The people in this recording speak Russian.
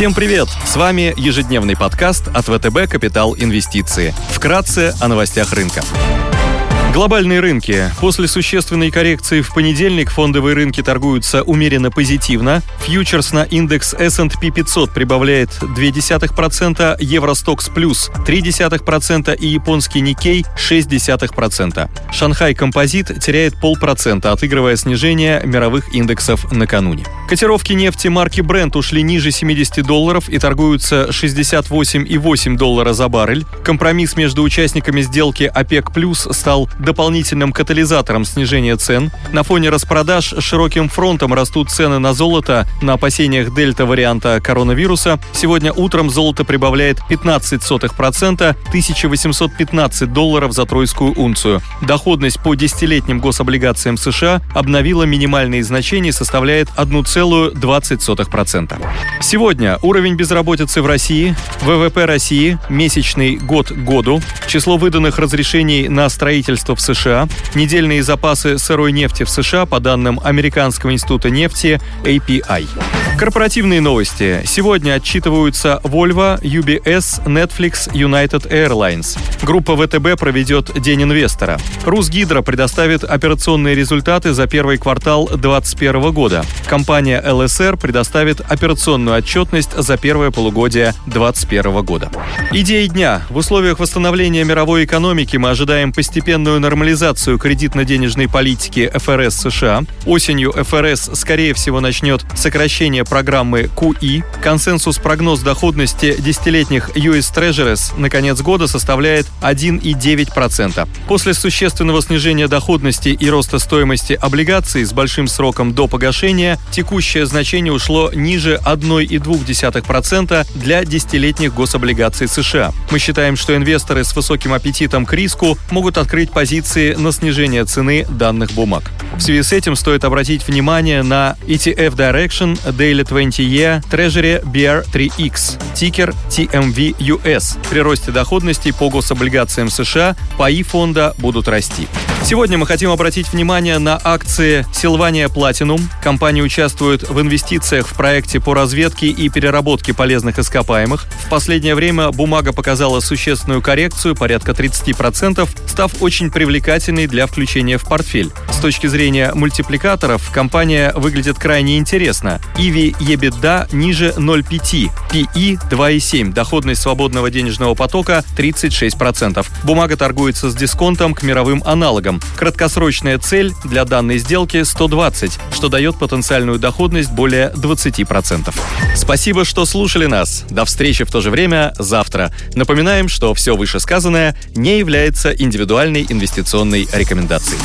Всем привет! С вами ежедневный подкаст от ВТБ «Капитал Инвестиции». Вкратце о новостях рынка. Глобальные рынки. После существенной коррекции в понедельник фондовые рынки торгуются умеренно позитивно. Фьючерс на индекс S&P 500 прибавляет 0,2%, Евростокс плюс 0,3% и японский Никей 0,6%. Шанхай Композит теряет полпроцента, отыгрывая снижение мировых индексов накануне. Котировки нефти марки Brent ушли ниже 70 долларов и торгуются 68,8 доллара за баррель. Компромисс между участниками сделки ОПЕК+, плюс стал дополнительным катализатором снижения цен. На фоне распродаж широким фронтом растут цены на золото на опасениях дельта-варианта коронавируса. Сегодня утром золото прибавляет 15%, 1815 долларов за тройскую унцию. Доходность по десятилетним гособлигациям США обновила минимальные значения и составляет 1,20%. Сегодня уровень безработицы в России, ВВП России, месячный год году, число выданных разрешений на строительство в США, недельные запасы сырой нефти в США по данным Американского института нефти API. Корпоративные новости. Сегодня отчитываются Volvo, UBS, Netflix, United Airlines. Группа ВТБ проведет День инвестора. Русгидро предоставит операционные результаты за первый квартал 2021 года. Компания ЛСР предоставит операционную отчетность за первое полугодие 2021 года. Идеи дня. В условиях восстановления мировой экономики мы ожидаем постепенную нормализацию кредитно-денежной политики ФРС США. Осенью ФРС, скорее всего, начнет сокращение программы QE. Консенсус прогноз доходности десятилетних US Treasuries на конец года составляет 1,9%. После существенного снижения доходности и роста стоимости облигаций с большим сроком до погашения, текущее значение ушло ниже 1,2% для десятилетних гособлигаций США. Мы считаем, что инвесторы с высоким аппетитом к риску могут открыть позиции на снижение цены данных бумаг. В связи с этим стоит обратить внимание на ETF Direction, Daily Daily 20 Year Treasury BR3X, тикер TMV-US. При росте доходностей по гособлигациям США паи фонда будут расти. Сегодня мы хотим обратить внимание на акции Силвания Platinum. Компания участвует в инвестициях в проекте по разведке и переработке полезных ископаемых. В последнее время бумага показала существенную коррекцию, порядка 30%, став очень привлекательной для включения в портфель. С точки зрения мультипликаторов, компания выглядит крайне интересно. EV EBITDA ниже 0,5, PE 2,7, доходность свободного денежного потока 36%. Бумага торгуется с дисконтом к мировым аналогам риском. Краткосрочная цель для данной сделки 120, что дает потенциальную доходность более 20%. Спасибо, что слушали нас. До встречи в то же время завтра. Напоминаем, что все вышесказанное не является индивидуальной инвестиционной рекомендацией.